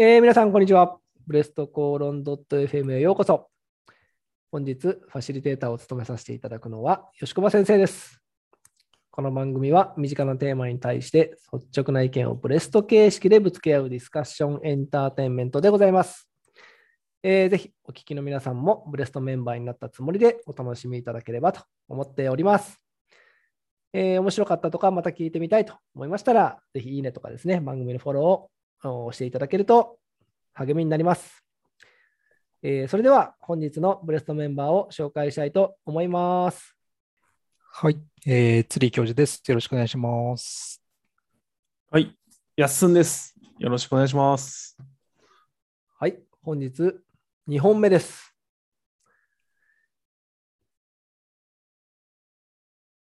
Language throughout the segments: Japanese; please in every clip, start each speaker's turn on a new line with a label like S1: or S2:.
S1: えー皆さん、こんにちは。ブレストコーロン .fm へようこそ。本日、ファシリテーターを務めさせていただくのは、吉駒先生です。この番組は、身近なテーマに対して、率直な意見をブレスト形式でぶつけ合うディスカッションエンターテインメントでございます。えーぜひ、お聞きの皆さんも、ブレストメンバーになったつもりでお楽しみいただければと思っております。えー面白かったとか、また聞いてみたいと思いましたら、ぜひいいねとかですね、番組のフォローを押していただけると励みになります。えーそれでは本日のブレストメンバーを紹介したいと思います。
S2: はい、えー、釣り教授です。よろしくお願いします。
S3: はい。やっすんです。よろしくお願いします。
S1: はい、本日2本目です。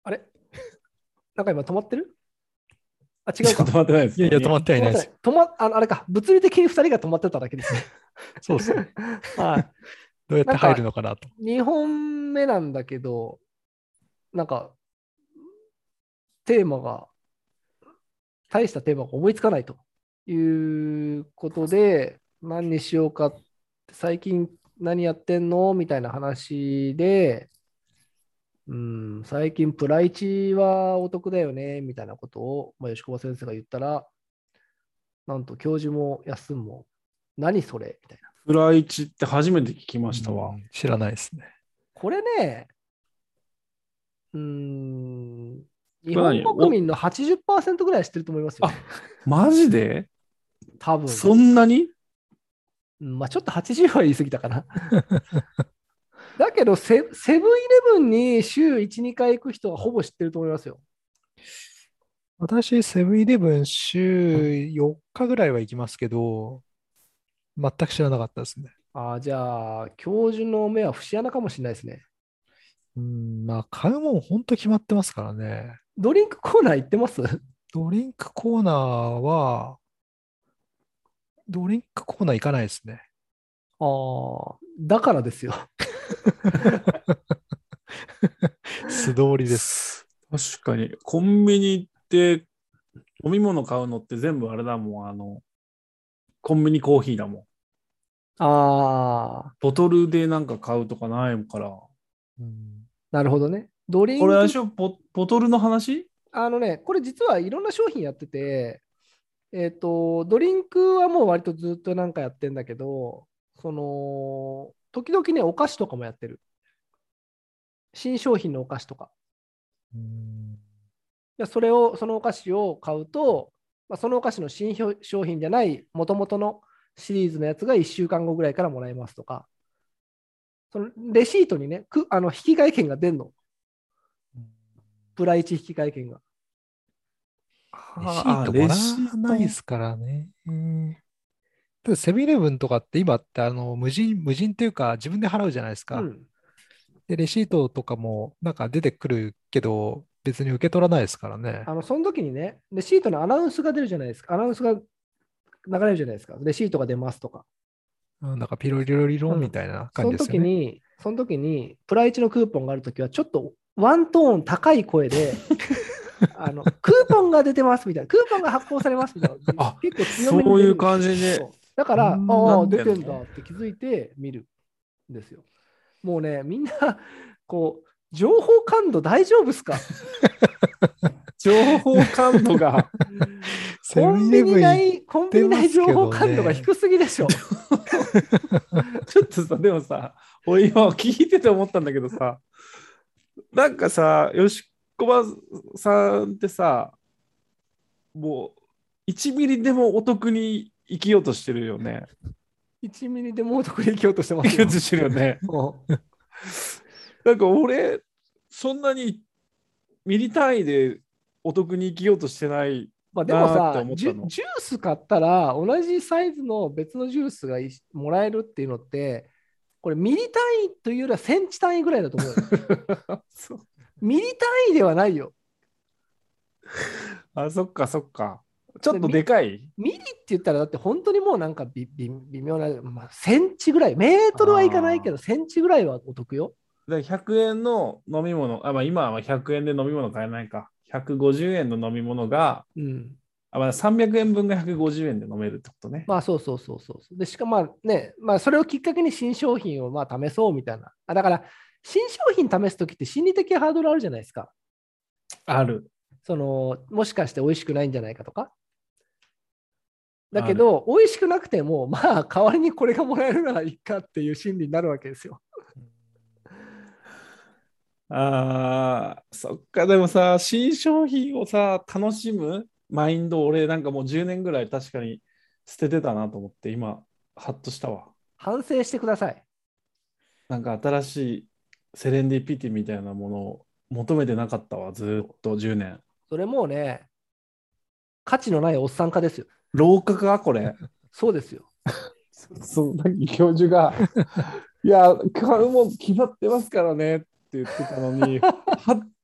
S1: あれ？なんか今止まってる？あ、違うか
S3: ちょってないです。
S2: いやいや、止まってはいないです。
S1: 止まってない止まああれか、物理的に2人が止まってただけですね。
S2: そうですね。
S1: はい。
S2: どうやって入るのかなと。
S1: 2本目なんだけど、なんか、テーマが、大したテーマが思いつかないということで、何にしようかって、最近何やってんのみたいな話で、うん、最近プライチはお得だよね、みたいなことを、まあ、吉川先生が言ったら、なんと教授も安も、何それ？みたいな。
S3: フライチって初めて聞きましたわ
S2: う。ん知らないですね。
S1: これね、うーん、日本国民の80%ぐらいは知ってると思いますよ、ね。
S3: マジで？
S1: 多分。
S3: そんなに？
S1: うんまあちょっと80は言い過ぎたかな。だけどセ、セブンイレブンに週1、2回行く人はほぼ知ってると思いますよ。
S2: 私、セブンイレブン週4日ぐらいは行きますけど、全く知らなかったですね。
S1: ああ、じゃあ、教授の目は節穴かもしれないですね。
S2: うん、まあ、買うもん本当決まってますからね。
S1: ドリンクコーナー行ってます？
S2: ドリンクコーナーは、ドリンクコーナー行かないですね。
S1: ああ、だからですよ。
S2: 素通りです。
S3: 確かに。コンビニ行って飲み物買うのって全部あれだもん。あの、コンビニコーヒーだもん。
S1: ああ、
S3: ボトルでなんか買うとかないから。こ
S2: うん
S1: なるほどね。ドリンク
S3: れあれでしょ？ボボトルの話？
S1: あのね、これ実はいろんな商品やってて、えっ、と、ドリンクはもう割とずっとなんかやってんだけど、その、時々ね、お菓子とかもやってる。新商品のお菓子とか。
S2: うん
S1: いやそれを、そのお菓子を買うと、まあ、そのお菓子の新商商品じゃない、もともとのシリーズのやつが1週間後ぐらいからもらえますとか、そのレシートにね、くあの引換券が出るの。プライチ引換券が。
S2: レシートもらわないですからね。でセブンイレブンとかって今ってあの無人、無人というか自分で払うじゃないですか。
S1: うん
S2: で、レシートとかもなんか出てくるけど、別に受け取らないですからね。
S1: あのその時にね、レシートのアナウンスが出るじゃないですか。アナウンスが流れるじゃないですか。レシートが出ますとか。
S2: うんなんかピロリロリロ
S1: うん
S2: ンみたいな
S1: その
S2: 感じですよね。
S1: 時に、その時に、プライチのクーポンがある時は、ちょっとワントーン高い声で、あのクーポンが出てますみたいな、クーポンが発行されますみたいな、
S3: あ
S1: 結構強め
S3: そういう感じで
S1: そうだから、あ
S2: うん
S1: あ、出てんだって気づいて見るんですよ。もうね、みんな、こう、情報感度大丈夫っすか？
S3: 情報感度が。
S2: セ
S1: コンビニ
S2: ブンイレブン行
S1: 内、コンビニ内情
S2: ますけどね
S1: 報感度が低すぎでしょ。
S3: ちょっとさ、でもさ、俺今聞いてて思ったんだけどさ、なんかさ、吉駒さんってさ、もう1ミリでもお得に生きようとしてるよね。
S1: 1ミリでもお得に生きようとしてま
S3: 生
S1: すよ
S3: きようとしてるよね。
S1: うん
S3: なんか俺、そんなにミリ単位でお得に生きようとしてない。
S1: まあでもさジュ、ジュース買ったら同じサイズの別のジュースがいもらえるっていうのって、これミリ単位というよりはセンチ単位ぐらいだと思うよ。
S3: そう
S1: ミリ単位ではないよ。
S3: あ、そっかそっか。ちょっとでかい？
S1: ミリって言ったらだって本当にもうなんか微妙な、まあ、センチぐらい、メートルはいかないけど、センチぐらいはお得よ。
S3: で100円の飲み物、あまあ、今は100円で飲み物買えないか。150円の飲み物が
S1: うん。
S3: あまあ、300円分が150円で飲めるってことね。
S1: まあそうそうそうそう。で、しかもまあね、まあそれをきっかけに新商品をまあ試そうみたいな。あだから、新商品試すときって心理的ハードルあるじゃないですか。
S3: ある。
S1: その、もしかして美味しくないんじゃないかとか。だけど、美味しくなくても、まあ代わりにこれがもらえるならいいかっていう心理になるわけですよ。
S3: ああ、そっか、でもさ、新商品をさ、楽しむマインド、俺なんかもう10年ぐらい確かに捨ててたなと思って、今、ハッとしたわ。
S1: 反省してください。
S3: なんか新しいセレンディピティみたいなものを求めてなかったわ、ずーっと10年。
S1: それもうね、価値のないおっさん化ですよ。
S3: 老化か、これ？
S1: そうですよ。
S3: そ教授が、いや、買うもん決まってますからねって言ってたのに、はっ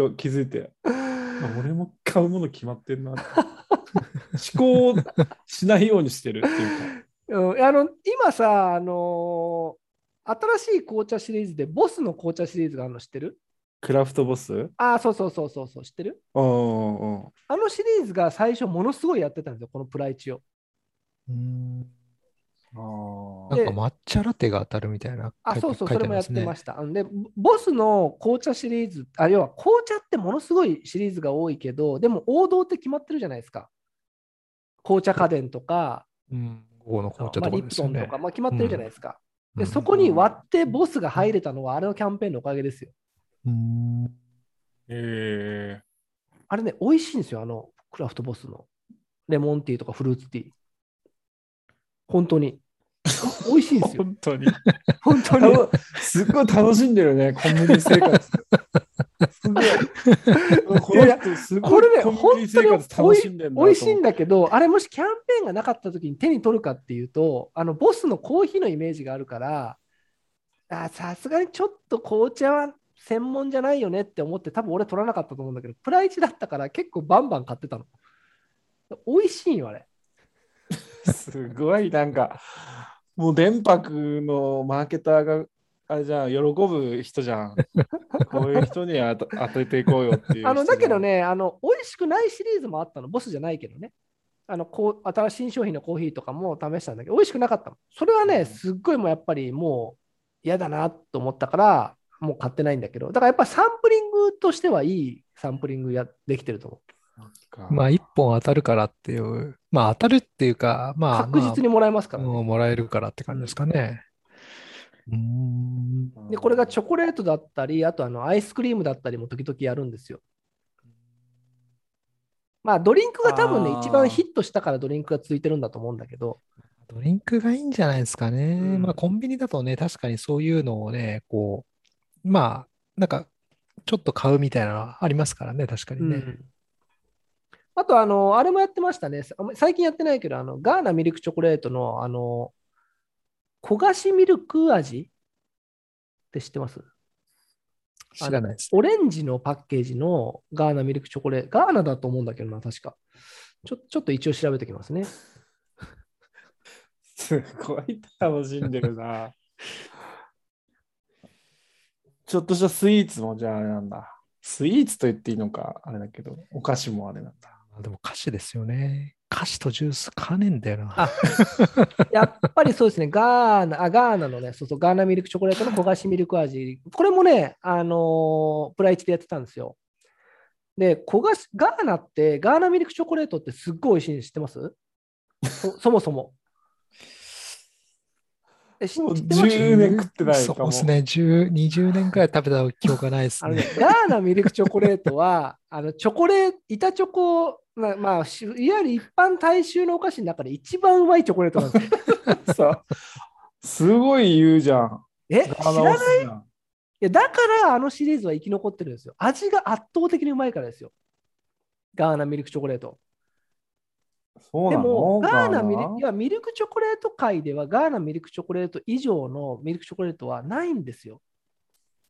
S3: って気づいて、あ俺も買うもの決まってんなって。思考しないようにしてるっていうか。
S1: うん、あの今さ、あのー新しい紅茶シリーズでボスの紅茶シリーズがあるの知ってる？
S3: クラフトボス？
S1: ああ、そうそうそうそうそう、知ってる？
S3: うんうん。
S1: あのシリーズが最初ものすごいやってたんですよ、このプライチを。
S2: うん
S3: あ
S1: で
S2: なんか抹茶ラテが当たるみたいな
S1: あ、そうそう、それもやってました。で、ボスの紅茶シリーズ、あ、要は紅茶ってものすごいシリーズが多いけど、でも王道って決まってるじゃないですか。紅茶家電とか、
S2: うん。午後の紅茶
S1: まあ、
S2: とかですよね
S1: リプトンと。か、まあ、決まってるじゃないですか。
S2: うん
S1: で、そこに割ってボスが入れたのは、あれのキャンペーンのおかげですよ。
S2: うん
S3: へえ
S1: あれね、美味しいんですよ、あのクラフトボスのレモンティーとかフルーツティー。本当に。美味しいんですよ。
S3: 本当に。
S1: 本当に。
S3: 楽すっごい楽しんでるね、コンビニ生活。すごい。こ
S1: れね、
S3: コ
S1: 本
S3: ンビニ
S1: 当に
S3: 生活楽しんでるな
S1: 美味しいん
S3: だ。
S1: だけど、あれもしキャンペーンがなかった時に手に取るかっていうと、あのボスのコーヒーのイメージがあるから、あさすがにちょっと紅茶は専門じゃないよねって思って、多分俺取らなかったと思うんだけど、プライチだったから結構バンバン買ってたの。美味しいよ、あれ。
S3: すごい、なんか、もう電白のマーケターが、あれじゃん、喜ぶ人じゃん。こういう人には当 当てていこうよっていう。
S1: あのだけど。ねあの、美味しくないシリーズもあったの、ボスじゃないけどね。あのこう新しい新商品のコーヒーとかも試したんだけど、美味しくなかったの。それはね、すっごいもうやっぱりもう嫌だなと思ったから、もう買ってないんだけど、だからやっぱサンプリングとしてはいいサンプリングやできてると思
S2: まあ、一本当たるからっていう、まあ、当たるっていうか、
S1: う。
S2: まあ、
S1: 確実にもらえますか
S2: まあ、
S1: らね。
S2: もうもらえるからって感じですかね。うん。
S1: で、これがチョコレートだったり、あとあのアイスクリームだったりも時々やるんですよ。まあ、ドリンクが多分ね一番ヒットしたからドリンクがついてるんだと思うんだけど、
S2: ドリンクがいいんじゃないですかね。
S1: うん
S2: まあ、コンビニだとね、確かにそういうのをね、こう、まあ、なんか、ちょっと買うみたいなのはありますからね、確かにね。
S1: うんあと、あの、あれもやってましたね。さ最近やってないけど、あの、ガーナミルクチョコレートの、あの、焦がしミルク味って知ってます？
S2: 知らないです。
S1: オレンジのパッケージのガーナミルクチョコレート、ガーナだと思うんだけどな、確か。ちょちょっと一応調べておきますね。
S3: すごい楽しんでるな。ちょっとしたスイーツもじゃああれなんだ。スイーツと言っていいのか、あれだけど、お菓子もあれなんだ。
S2: あでも菓子ですよね。菓子とジュース買わねえんだよな。
S1: あ やっぱりそうですね、ガーナ、あ、ガーナのね、そうそう、ガーナミルクチョコレートの焦がしミルク味。これもね、あのープライチでやってたんですよ。で、焦がし、ガーナって、ガーナミルクチョコレートってすっごい美味しいの知ってます？そそもそも。え、知ってます
S3: 10年食ってない
S2: そう。ですね。10、20年くらい食べた記憶がないです
S1: あのね
S2: ね。、
S1: ガーナミルクチョコレートは、あのチョコレート、板チョコ、まあ、まあ、しいわゆる一般大衆のお菓子の中で一番うまいチョコレートなんです
S3: すごい言うじゃん。
S1: え、知らない？いやだからあのシリーズは生き残ってるんですよ。味が圧倒的にうまいからですよ。ガーナミルクチョコレート。で
S3: そうなの？
S1: も、ガーナミル
S3: ガ
S1: いやミルクチョコレート界ではガーナミルクチョコレート以上のミルクチョコレートはないんですよ。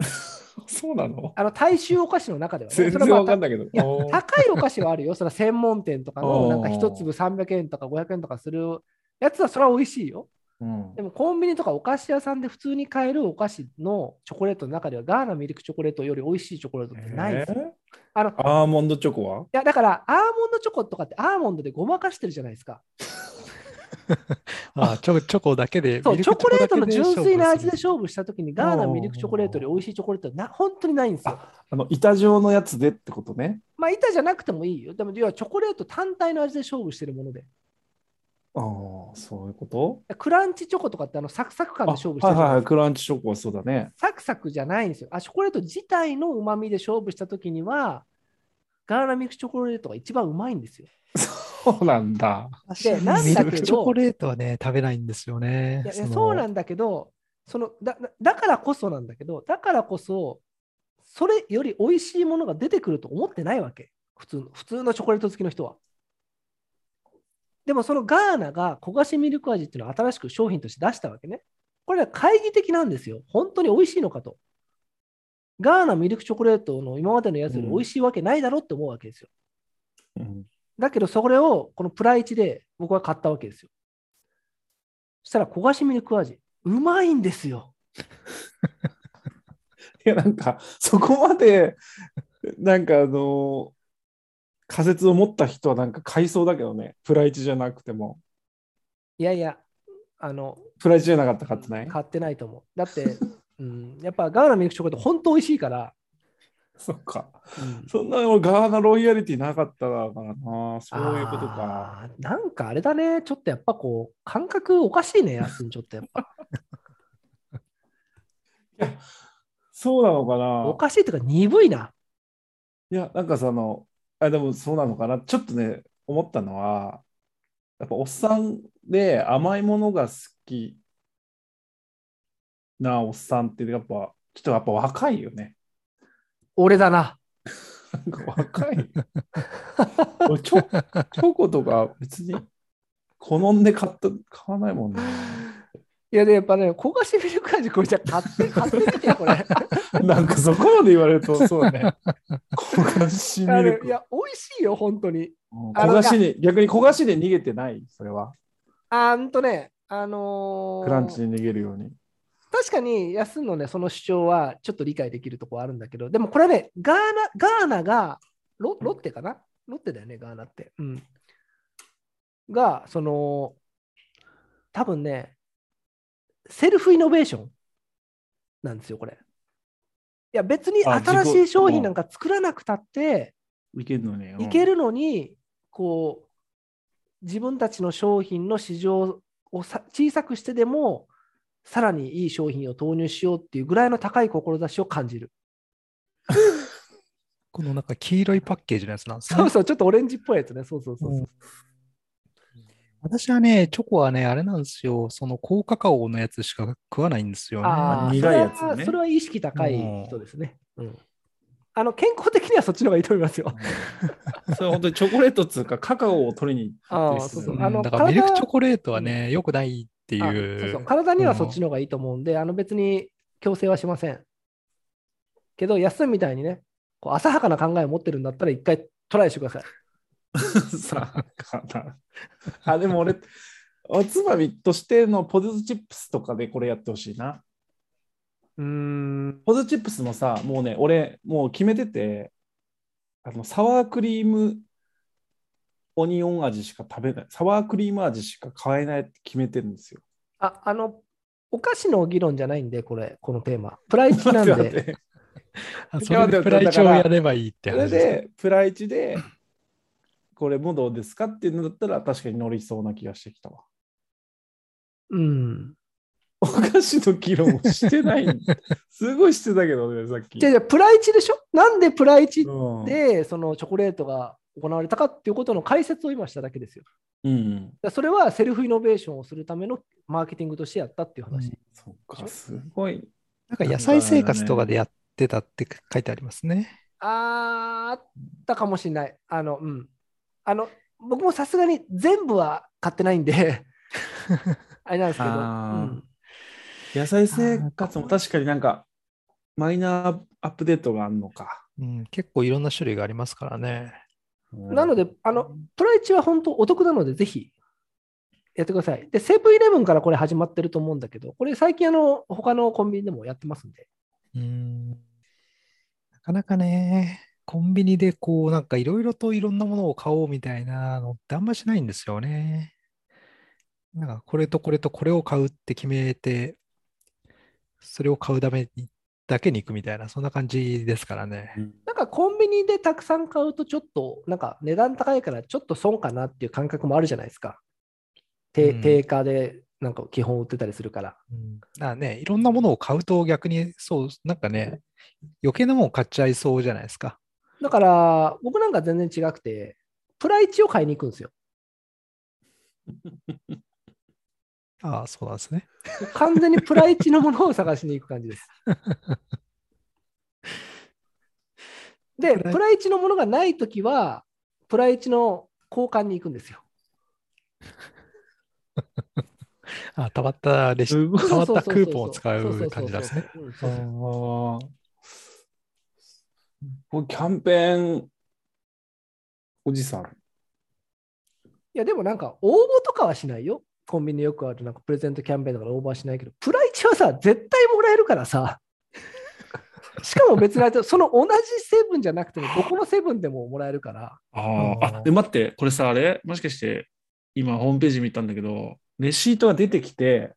S3: そうなの？
S1: あの大衆お菓子の中では、ね。
S3: 全然
S1: それはまあ
S3: わかんないけど。
S1: 高いお菓子はあるよ。それは専門店とかのなんか一粒300円とか500円とかするやつはそれは美味しいよ。
S3: うん
S1: でもコンビニとかお菓子屋さんで普通に買えるお菓子のチョコレートの中ではガーナミルクチョコレートより美味しいチョコレートってないんですよ。
S3: えー
S1: あの、い
S3: アーモンドチョコは？
S1: や、だから、アーモンドチョコとかってアーモンドでごまかしてるじゃないですか。
S2: あチョチョコだけで。
S1: そう、チョコレートの純粋な味で
S2: 勝
S1: 勝負したときに、ガーナミルクチョコレートより美味しいチョコレートはな本当にないんですよ。
S3: あの、板状のやつでってことね。
S1: まあ、板じゃなくてもいいよ。でも、要はチョコレート単体の味で勝負してるもので。
S3: ああ、そういうこと？
S1: クランチチョコとかってあのサクサク感で
S3: あ
S1: 勝負してるじゃない？ですか
S3: はいはいはい、クランチチョコはそうだね。
S1: サクサクじゃないんですよ。あチョコレート自体のうまみで勝負したときには、ガーナミルクチョコレートが一番うまいんですよ。
S3: そうなんだ。
S1: でなんだけど
S2: ミルクチョコレートはね、食べないんですよね。
S1: いやいや
S2: の
S1: そうなんだけどそのだだ、だからこそなんだけど、だからこそ、それより美味しいものが出てくると思ってないわけ。普通の普通のチョコレート好きの人は。でもそのガーナが焦がしミルク味っていうのを新しく商品として出したわけね。これは懐疑的なんですよ。本当に美味しいのかと。ガーナミルクチョコレートの今までのやつより美味しいわけないだろって思うわけですよ。
S3: うん、
S1: だけど、それをこのプライチで僕は買ったわけですよ。そしたら焦がしミルク味、うまいんですよ。
S3: いや、なんか、そこまで、なんかあの仮説を持った人はなんか買いそうだけどね。プライチじゃなくても。
S1: いやいや、あの、
S3: プライチじゃなかったら買ってない？
S1: 買ってないと思う。だって、うん、やっぱガーナミルクチョコレート本当美味しいから、
S3: そっか。
S1: うん
S3: そんな俺ガーナロイヤリティなかったからな。そういうことか。
S1: なんかあれだね、ちょっとやっぱこう、感覚おかしいね、やすん、ちょっとやっぱ。
S3: そうなのか
S1: お
S3: な。
S1: かしいというか、鈍いな。
S3: いや、なんかその、あ、でもそうなのかな。ちょっとね、思ったのは、やっぱおっさんで甘いものが好きなおっさんって、やっぱ、ちょっとやっぱ若いよね。
S1: 俺だな。
S3: 若い。俺チョチョコとか別に好んで買った買わないもんね。
S1: いや、で、やっぱね、焦がしミルク味、これじゃ買って、買ってみてよ、これ。
S3: なんかそこまで言われるとそうだね。焦がしミ
S1: あ
S3: ルク。
S1: のいや、美味しいよ、本当に。
S3: 焦がしに、逆に焦がしで逃げてない、それは。
S1: あんとね、あのー
S3: クランチに逃げるように。
S1: 確かに安のね、その主張はちょっと理解できるところあるんだけど、でもこれね、ガーナ、ガーナが、ロロッテかな？ロッテだよね、ガーナって。うん。が、その、多分ね、セルフイノベーションなんですよ、これ。いや、別に
S3: あ
S1: 新しい商品なんか作らなくたって、
S3: いけるのね。
S1: いけるのに、こう、自分たちの商品の市場をさ小さくしてでも、さらにいい商品を投入しようっていうぐらいの高い志を感じる。
S2: このなんか黄色いパッケージのやつなんですね。
S1: そうそう、ちょっとオレンジっぽいやつね。そうそうそうそう。
S2: うん私はね、チョコはね、あれなんですよ。その高カカオのやつしか食わないんですよね。
S1: ああ、
S3: 苦いやつね
S1: それはそれは意識高い人ですね。うん。あの、健康的にはそっちの方がいいと思いますよ。
S3: うん それ本当にチョコレートっつうか、カカオを取りに
S1: ああ、
S3: ですね
S1: そうそうう。
S2: ん
S1: あの、
S2: だからミルクチョ
S1: 体
S2: コレートはね、良くないって
S1: あ
S2: いう。
S1: そうそう体にはそっちの方がいいと思うんで、あの別に強制はしません。けど、安いみたいにね、こう浅はかな考えを持ってるんだったら、一回トライしてください。
S3: さあ、かな。あ、でも俺、おつまみとしてのポテトチップスとかでこれやってほしいな。
S1: うーん。
S3: ポテトチップスもさ、もうね、俺、もう決めてて、あのサワークリームオニオン味しか食べない、サワークリーム味しか買えないって決めてるんですよ。
S1: あ、あの、お菓子の議論じゃないんで、これ、このテーマ。プライチなんで。
S2: それでプライチをやればいいって
S3: それ
S2: 話です。
S3: で、プライチで、これもどうですかっていうのだったら、確かに乗りそうな気がしてきたわ。
S1: うん。
S3: お菓子の議論をしてない。すごいしてたけどね、さっき。
S1: じゃプライチでしょ？なんでプライチ
S3: うん
S1: で、そのチョコレートが行われたかっていうことの解説を今しただけですよ。
S3: うん。
S1: それはセルフイノベーションをするためのマーケティングとしてやったっていう話。
S3: そっか、すごい。
S2: なんか野菜生活とかでやってたって書いてありますね。
S1: あーあったかもしれない。あの、うん。あの、僕もさすがに全部は買ってないんで、あれなんですけど、うん、
S3: 野菜生活も確かになんか、マイナーアップデートがあるのか。
S2: うん、結構いろんな種類がありますからね。
S1: なので、あの、トライチは本当お得なので、ぜひやってください。で、セブンイレブンからこれ始まってると思うんだけど、これ最近あの、他のコンビニでもやってますんで。
S2: うん。なかなかね、コンビニでこう、なんかいろいろといろんなものを買おうみたいなのってあんましないんですよね。なんかこれとこれとこれを買うって決めて、それを買うためにだけに行くみたいな、そんな感じですからね。
S1: なんかコンビニでたくさん買うとちょっとなんか値段高いからちょっと損かなっていう感覚もあるじゃないですか。定
S2: うん
S1: 定価でなんか基本売ってたりするから。
S2: うん、だからね、いろんなものを買うと逆にそう、なんかね、余計なもの買っちゃいそうじゃないですか。
S1: だから僕なんか全然違くて、プライチを買いに行くんですよ。
S2: ああ、そうなんですね。
S1: 完全にプライチのものを探しに行く感じです。で、
S2: プライ
S1: チのものがないときは、プライチの交換に行くんですよ。
S2: あたまったレシたまったクーポンを使う感じなんですね。
S1: うんそうそう
S3: ああ。これキャンペーンおじさん。
S1: いや、でもなんか応募とかはしないよ。コンビニでよくあるなんかプレゼントキャンペーンとかで応募はしないけど、プライチはさ、絶対もらえるからさ。しかも別にその同じセブンじゃなくても、どこのセブンでももらえるから。
S3: あ
S2: あ。
S3: で、待って、これさ、あれ？もしかして、今ホームページ見たんだけど、レシートが出てきて、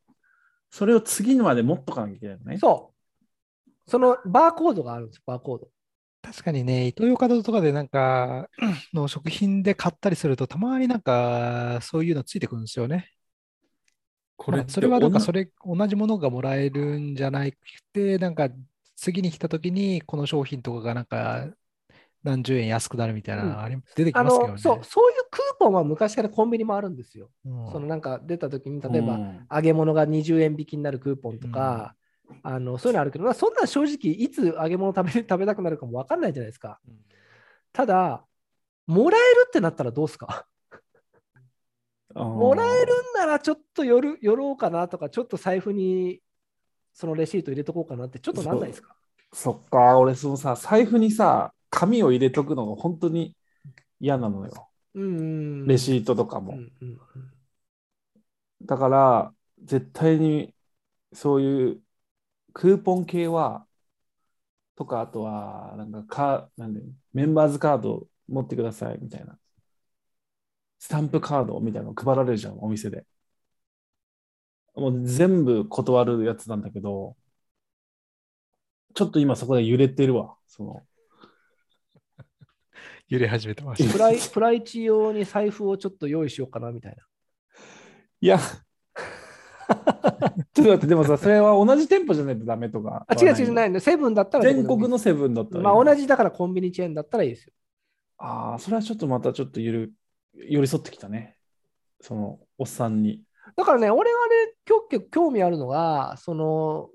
S3: それを次のまで持っとかなきゃいけないのね。
S1: そう。そのバーコードがあるんですよ、バーコード。
S2: 確かにね、イトーヨーカドーとかでなんか、の食品で買ったりすると、たまになんか、そういうのついてくるんですよね。
S3: これ
S2: まあそれはなんかそ
S3: れ。
S2: れ、同じものがもらえるんじゃなくて、なんか、次に来た時に、この商品とかがなんか、何十円安くなるみたいなのあり出てき
S1: あ
S2: ますけどね。
S1: のそうそういうクーポンは昔からコンビニもあるんですよ。
S2: うん
S1: そのなんか出た時に、例えば、
S3: うん
S1: 揚げ物が20円引きになるクーポンとか、あのそういうのあるけど、まあそんなん正直、いつ揚げ物食べ 食べたくなるかも分かんないじゃないですか。ただ、もらえるってなったらどうすか？もらえるんならちょっと寄る寄ろうかなとか、ちょっと財布にそのレシート入れとこうかなって、ちょっとなんないですか？
S3: そっか、俺、そのさ、財布にさ、紙を入れとくのが本当に嫌なのよ。
S1: うんうん。
S3: レシートとかも。
S1: うんうんうん
S3: だから、絶対にそういうクーポン系は、とか、あとは、なんかか、なんで、メンバーズカード持ってくださいみたいな。スタンプカードみたいなの配られるじゃん、お店で。もう全部断るやつなんだけど、ちょっと今そこで揺れてるわ。その
S2: 揺れ始めてました。
S1: プライプライチ用に財布をちょっと用意しようかなみたいな。
S3: いや、ちょっと待って、でもさ、それは同じ店舗じゃないとダメとか。
S1: あ、違う違うないの。セブンだったら
S3: 全国のセブンだったら
S1: まあ同じだからコンビニチェーンだったらいいですよ。
S3: ああ、それはちょっとまたちょっとゆる寄り添ってきたね。そのおっさんに。
S1: だからね、俺はね、今日興味あるのが、その、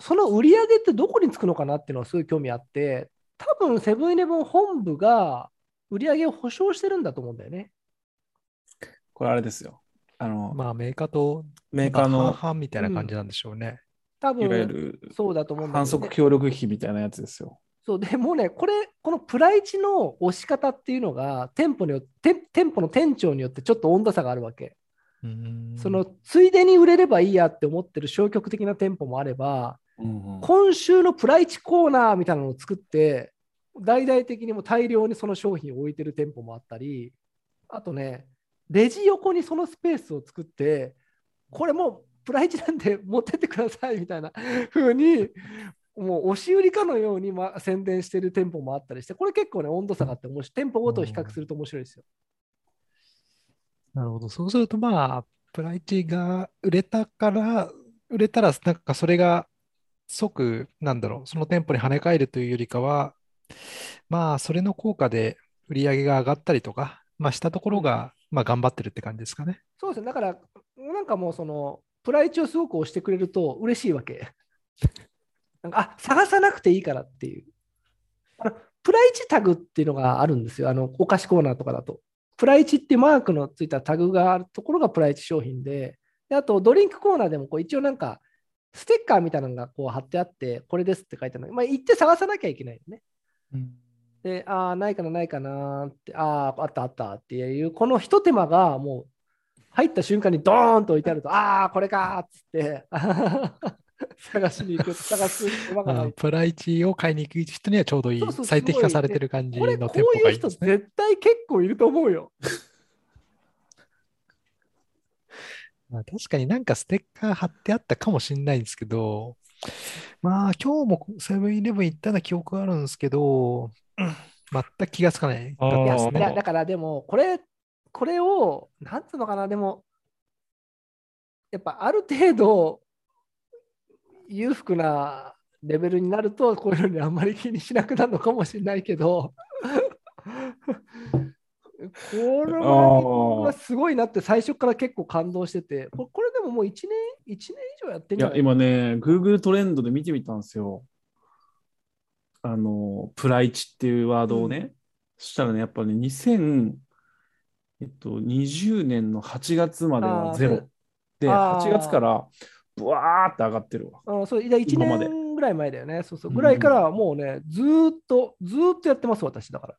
S1: その売り上げってどこにつくのかなっていうのはすごい興味あって、多分セブンイレブン本部が売り上げを保証してるんだと思うんだよね。
S3: これあれですよ。あの、
S2: まあ、メーカーと
S3: メーカーの
S2: 半々みたいな感じなんでしょうね。
S1: 多
S3: いわゆ
S1: 分
S3: る
S1: そうだと思うんだね
S3: 則。協力費みたいなやつですよ。
S1: そうでもうね、これ、このプライチの押し方っていうのが、店舗によって、店舗の店長によってちょっと温度差があるわけ。
S2: うん
S1: その、ついでに売れればいいやって思ってる消極的な店舗もあれば、
S3: うんうん
S1: 今週のプライチコーナーみたいなのを作って、大々的にも大量にその商品を置いてる店舗もあったり、あとね、レジ横にそのスペースを作って、これもうプライチなんで持ってってくださいみたいな 風に、もう押し売りかのように、ま、宣伝してる店舗もあったりして、これ結構ね、温度差があって面白い、店舗ごと比較すると面白いですよ。
S2: なるほど。そうすると、まあ、プライチが売れたから、売れたら、なんかそれが即、なんだろう、その店舗に跳ね返るというよりかは、まあ、それの効果で売り上げが上がったりとか、まあ、したところが、まあ、頑張ってるって感じですかね。
S1: そうですね、だから、なんかもうその、プライチをすごく押してくれると嬉しいわけ。なんかあ探さなくていいからっていう。あのプライチタグっていうのがあるんですよ、あのお菓子コーナーとかだと。プライチってマークのついたタグがあるところがプライチ商品で、であとドリンクコーナーでもこう一応なんか、ステッカーみたいなのがこう貼ってあって、これですって書いてあるの。まあ、行って探さなきゃいけないよね。で、ああ、ないかな、ないかなって、ああ、あったあったっていう、このひと手間がもう入った瞬間にドーンと置いてあると、ああ、これかーっつって、探しに行く、探す手間がない。
S2: あプライチを買いに行く人にはちょうどいい
S1: そうそう
S2: 最適化されてる感じの
S1: こういう人
S2: 店舗がいいですね。
S1: 絶対結構いると思うよ。
S2: まあ、確かになんかステッカー貼ってあったかもしれないんですけど、まあ今日もセブンイレブン行ったような記憶があるんですけど、うん全く気がつかない。
S1: いやだからでも、これ、これを、なんつうのかな、でも、やっぱある程度、裕福なレベルになると、こういうのにあんまり気にしなくなるのかもしれないけど、これはすごいなって最初から結構感動してて、これでももう1年、一年以上やってん
S3: いや
S1: じゃない、
S3: 今ね、Google トレンドで見てみたんですよ。あの、プライチっていうワードをね。そしたらね、やっぱね、2000、えっと、20年の8月まで
S1: あ
S3: はゼロ。で、
S1: あー
S3: 8月からブワーって上がってるわ。
S1: あそういや1
S3: 今まで
S1: 年ぐらい前だよね。そうそう。
S3: うん
S1: ぐらいからもうね、ずーっと、ずーっとやってます、私だから。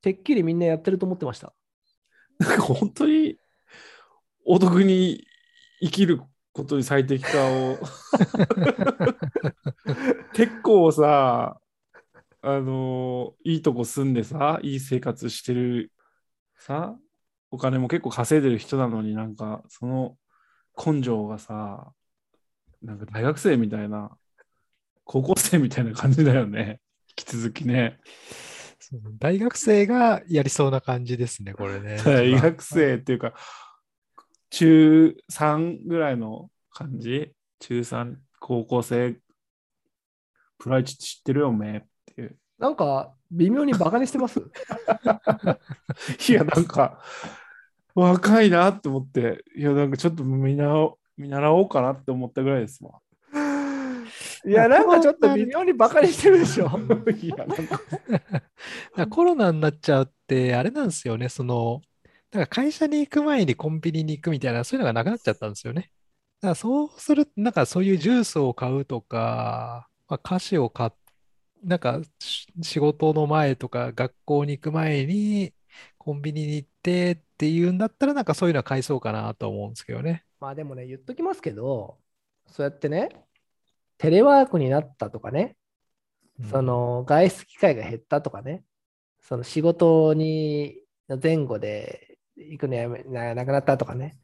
S1: てっきりみんなやってると思ってました。
S3: なんか本当にお得に生きることに最適化を 結構さあのいいとこ住んでさいい生活してるさお金も結構稼いでる人なのになんかその根性がさなんか大学生みたいな高校生みたいな感じだよね。引き続きね。
S2: 大学生がやりそうな感じですね、これね。
S3: 大学生っていうか、中3ぐらいの感じ？中3、高校生、プライチ知ってる？よ、め。
S1: なんか、微妙にバカにしてます？
S3: いや、なんか、若いなって思って、いや、なんかちょっと見習おう見習おうかなって思ったぐらいですわ。
S1: いや、なんかちょっと微妙にバカにしてるでしょ。
S3: いや、なんか、
S2: コロナになっちゃうって、あれなんですよね、その、なんか会社に行く前にコンビニに行くみたいな、そういうのがなくなっちゃったんですよね。だからそうすると、なんかそういうジュースを買うとか、まあ、菓子を買っ、なんかし仕事の前とか学校に行く前にコンビニに行ってっていうんだったら、なんかそういうのは買いそうかなと思うんですけどね。
S1: まあでもね、言っときますけど、そうやってね、テレワークになったとかね、
S2: うん
S1: その外出機会が減ったとかね、その仕事に前後で行くのやめななくなったとかね、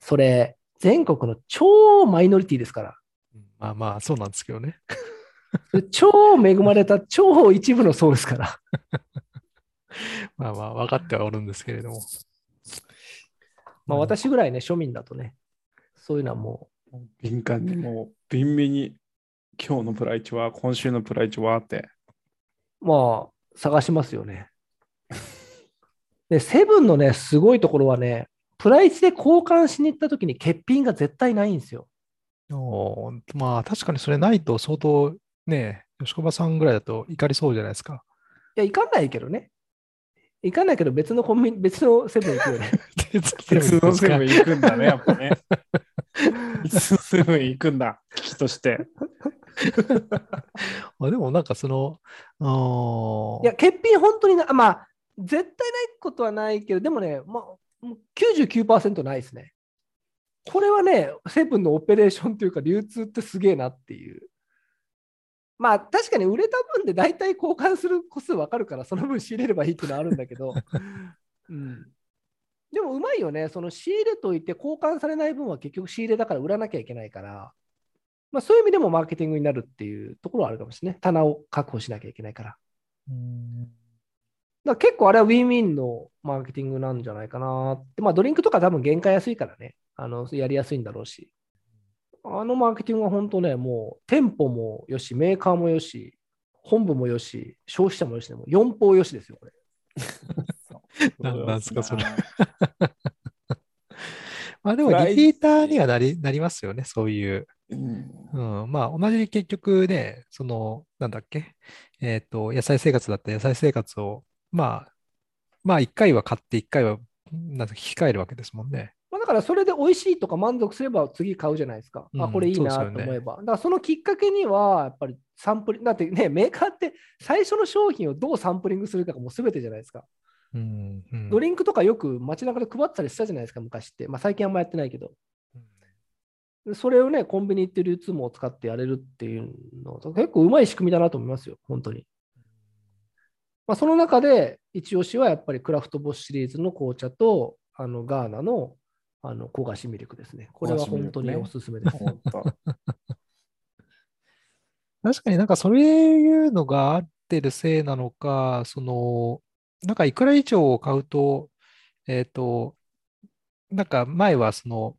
S1: それ、全国の超マイノリティですから、
S2: うんまあまあ、そうなんですけどね。
S1: 超恵まれた超一部の層ですから。
S2: まあまあ、分かってはおるんですけれども。
S1: まあ私ぐらいね、庶民だとね、そういうのはも
S3: 敏感にもう、敏敏に、今日のプライチは、今週のプライチはって。
S1: う、まあ、探しますよね。で、セブンのね、すごいところはね、プライスで交換しに行った時に欠品が絶対ないんですよ。
S2: おーまあ、確かにそれないと相当ね、吉川さんぐらいだと怒りそうじゃないですか。
S1: いや、行かないけどね。行かないけど、別のコンビニ、別のセブン行くよ ね。
S3: 別のセブン行くんだね、やっぱね。別のセブン行くんだ、危機として。
S2: あでもなんかその、あー
S1: いや、欠品本当にな、まあ、絶対ないことはないけど、でもね、まあ、もう99%ないですね。これはね、セブンのオペレーションというか、流通ってすげえなっていう。まあ、確かに売れた分で大体交換する個数分かるから、その分仕入れればいいっていうのはあるんだけど、うん、でもうまいよね、その仕入れといて交換されない分は結局仕入れだから売らなきゃいけないから、まあ、そういう意味でもマーケティングになるっていうところはあるかもしれない。棚を確保しなきゃいけないから。
S2: うん
S1: だ結構あれはウィンウィンのマーケティングなんじゃないかなって。まあドリンクとか多分原価安いからね、あのやりやすいんだろうし。あのマーケティングは本当ね、もう店舗もよし、メーカーもよし、本部もよし、消費者もよしでも四方よしですよ、これ。
S2: なんなんすかそれ まあでもリピーターにはなりなりますよね、そういう。
S3: うん
S2: うん、まあ同じ結局ね、その、なんだっけ、えっと、野菜生活だったら野菜生活を、まあ、まあ一回は買って一回は、なんか引き換えるわけですもんね。
S1: まあ、だからそれで美味しいとか満足すれば次買うじゃないですか。あ、
S2: うん
S1: これいいなと思えば。だからそのきっかけには、やっぱりサンプリング、だってね、メーカーって最初の商品をどうサンプリングするかがもう全てじゃないですか。
S2: うん、うん
S1: ドリンクとかよく街中で配ってたりしたじゃないですか、昔って。まあ最近あんまやってないけど。でそれをね、コンビニ行って流通網を使ってやれるっていうの、結構うまい仕組みだなと思いますよ、本当に。まあ、その中で、一押しはやっぱりクラフトボスシリーズの紅茶と、あのガーナのあの焦がしミルクですね。これは本当におすすめです。
S3: 本当
S2: 確かになんかそういうのがあってるせいなのか、その、なんかいくら以上を買うと、えっと、なんか前はその、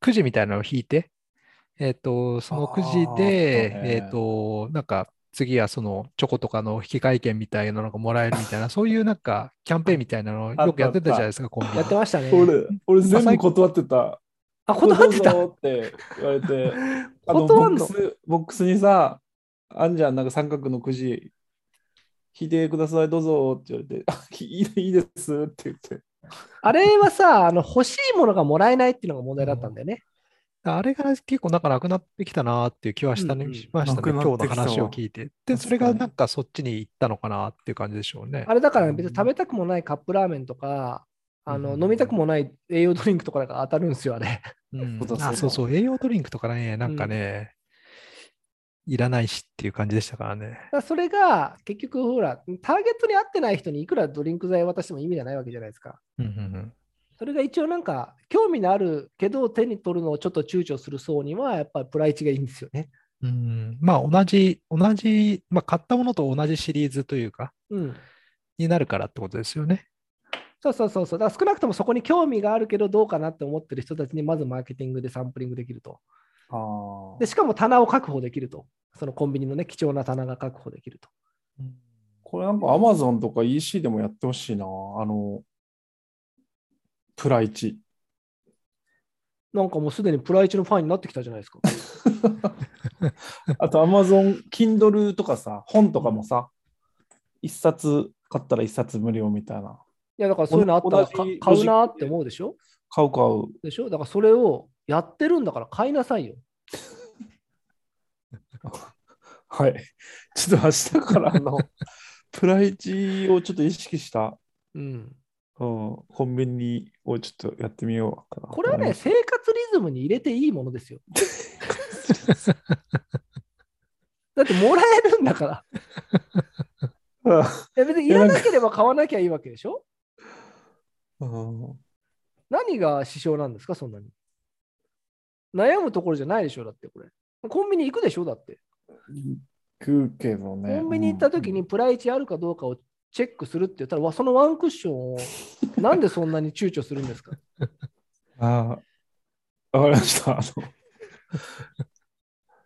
S2: くじみたいなのを引いて、えっと、そのくじで、
S3: ね
S2: えっと、なんか次はそのチョコとかの引換券みたいなのがもらえるみたいな、そういうなんかキャンペーンみたいなのをよくやってたじゃないですか、コンビニ
S1: やってましたね。
S3: 俺、俺全部断ってた。
S1: あ、断ってた？
S3: って言われて、あの
S1: 断んの？
S3: ボックス、ボックスにさ、あんじゃん、なんか三角のくじ、引いてください、どうぞって言われて、あいいいいですって言って。
S1: あれはさ、あの欲しいものがもらえないっていうのが問題だったんだよね。
S2: あれが結構なんかなくなってきたなっていう気はしたね、
S1: うんうん
S2: しましたね、今日の話を聞いて。で、それがなんかそっちに行ったのかなっていう感じでしょうね。
S1: あれだから別に食べたくもないカップラーメンとか、あの
S2: うん
S1: 飲みたくもない栄養ドリンクとかが当たるんですよ、あれ。
S2: うん
S3: そうだ
S2: あ、そうそう、栄養ドリンクとかね、なんかね、いらないしっていう感じでしたからね。
S1: らそれが結局、ほら、ターゲットに合ってない人にいくらドリンク剤渡しても意味がないわけじゃないですか。
S2: うんうんうん
S1: それが一応なんか、興味のあるけど手に取るのをちょっと躊躇する層には、やっぱりプライチがいいんですよね。
S2: うん、まあ同じ、同じ、まあ買ったものと同じシリーズというか、
S1: うん。
S2: になるからってことですよね。
S1: そうそうそうそう。だから少なくともそこに興味があるけどどうかなって思ってる人たちにまずマーケティングでサンプリングできると。
S3: あ
S1: で、しかも棚を確保できると。そのコンビニのね、貴重な棚が確保できると。
S3: これなんか Amazon とか EC でもやってほしいな。あの、プライチ。
S1: なんかもうすでにプライチのファンになってきたじゃないですか。
S3: あと Amazon Kindle とかさ、本とかもさ、一冊買ったら一冊無料みたいな。
S1: いや、だからそういうのあったら買うなって思うでしょ？
S3: 買う買う。
S1: でしょ？だからそれをやってるんだから買いなさいよ。
S3: はい。ちょっと明日からあの、プライチをちょっと意識した、
S1: うん。
S3: うん、コンビニをちょっとやってみようかな。
S1: これはね、生活リズムに入れていいものですよ。だってもらえるんだから。
S3: う ん
S1: いや別にいらなければ買わなきゃいいわけでしょ？
S3: うん
S1: 何が支障なんですか、そんなに。悩むところじゃないでしょ、だってこれ。コンビニ行くでしょ、だって。
S3: 行くけどね。
S1: コンビニ行った時にプライチあるかどうかをチェックするって言ったら、そのワンクッションをなんでそんなに躊躇するんですか？
S3: ああ、わかりました。あの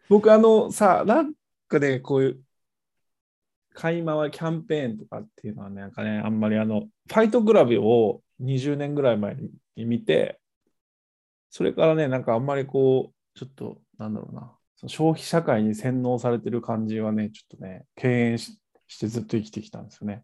S3: 僕、あの、さ、なんかね、こういう、買い回キャンペーンとかっていうのはね、なんかね、あんまりあの、ファイトグラビを20年ぐらい前に見て、それからね、なんかあんまりこう、ちょっと、なんだろうな、その消費社会に洗脳されてる感じはね、ちょっとね、敬遠ししてずっと生きてきたんですよね。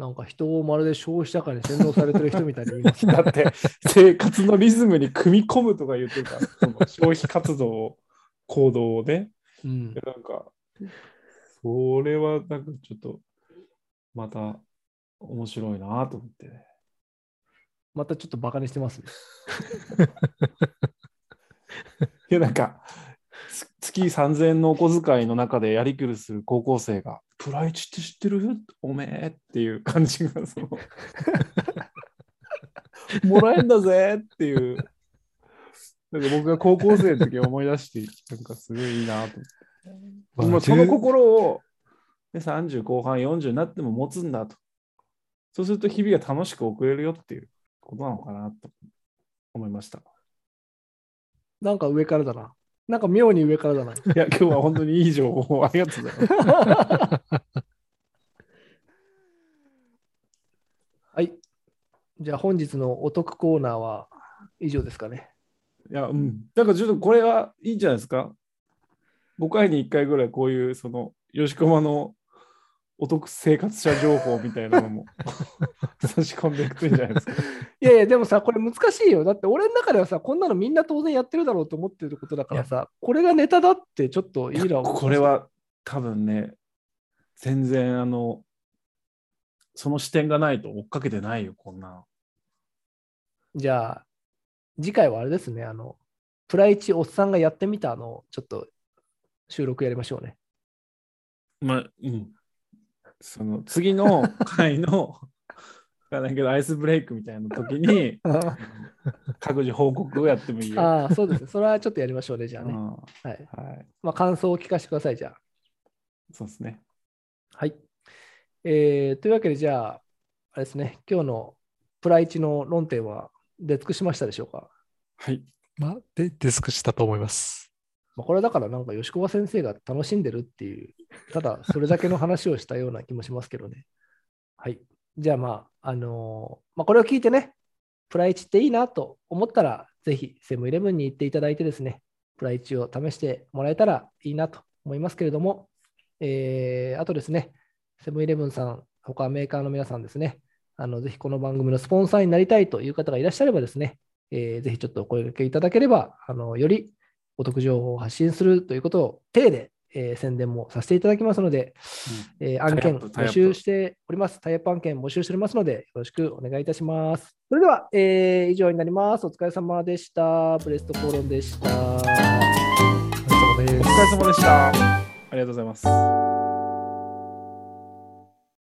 S1: なんか人をまるで消費社会に洗脳されてる人みたいに言いますね
S3: だって生活のリズムに組み込むとか言ってるから、その消費活動を、行動をね。
S1: うん
S3: でなんか、それはなんかちょっと、また面白いなと思ってね。
S1: またちょっとバカにしてますね。
S3: いや、なんか、つ月3000円のお小遣いの中でやりくりする高校生が、プライチって知ってる？おめえっていう感じが、その、もらえんだぜっていう、なんか僕が高校生の時思い出して、なんかすごいいいなと思って。
S2: まあ
S3: その
S2: 10
S3: 心を、ね、30後半40になっても持つんだと。そうすると日々が楽しく送れるよっていうことなのかなと思いました。
S1: なんか上からだな。なんか妙に上からだな。
S3: い？や、今日は本当にいい情報をありがとうございます。
S1: はい。じゃあ本日のお得コーナーは以上ですかね。
S3: いや、うん。だからちょっとこれはいいんじゃないですか？5回に1回ぐらいこういう、その、吉駒のお得生活者情報みたいなのも 差し込んでいくといいんじゃないですか。
S1: いやいや、でもさ、これ難しいよ。だって俺の中ではさ、こんなのみんな当然やってるだろうと思ってることだからさ、これがネタだってちょっといいな。
S3: これ。は多分ね、全然あの、その視点がないと追っかけてないよ、こんなの。
S1: じゃあ、次回はあれですね、あの、プライチおっさんがやってみたのをちょっと収録やりましょうね。
S3: まあ、うん。その次の回の、わかんないけど、アイスブレイクみたいな時に、
S1: ああー、そうですね。それはちょっとやりましょうね、じゃあね。
S3: うん
S1: はい。
S3: はい。
S1: まあ、感想を聞かせてください、じゃあ。
S3: そうですね。
S1: はい。えーというわけで、じゃあ、あれですね、今日のプライチの論点は出尽くしましたでしょうか？
S3: はい。
S2: まあ、で、デスクしたと思います。
S1: まあ、これはだからなんか吉川先生が楽しんでるっていう、ただそれだけの話をしたような気もしますけどね。はい。じゃあまあ、あのーまあ、これを聞いてね、プライチっていいなと思ったら、ぜひセブンイレブンに行っていただいてですね、プライチを試してもらえたらいいなと思いますけれども、えーあとですね、セブンイレブンさん、他メーカーの皆さんですね、あのぜひこの番組のスポンサーになりたいという方がいらっしゃればですね、えーぜひちょっとお声掛けいただければ、あのよりお得情報を発信するということを体で、えー宣伝もさせていただきますので、えー案件募集しております。タイアップ案件募集しておりますので、よろしくお願いいたします。それでは、えー以上になります。お疲れ様でした。ブレストコーロンでした。
S3: お疲れ様でした。ありがとうございます。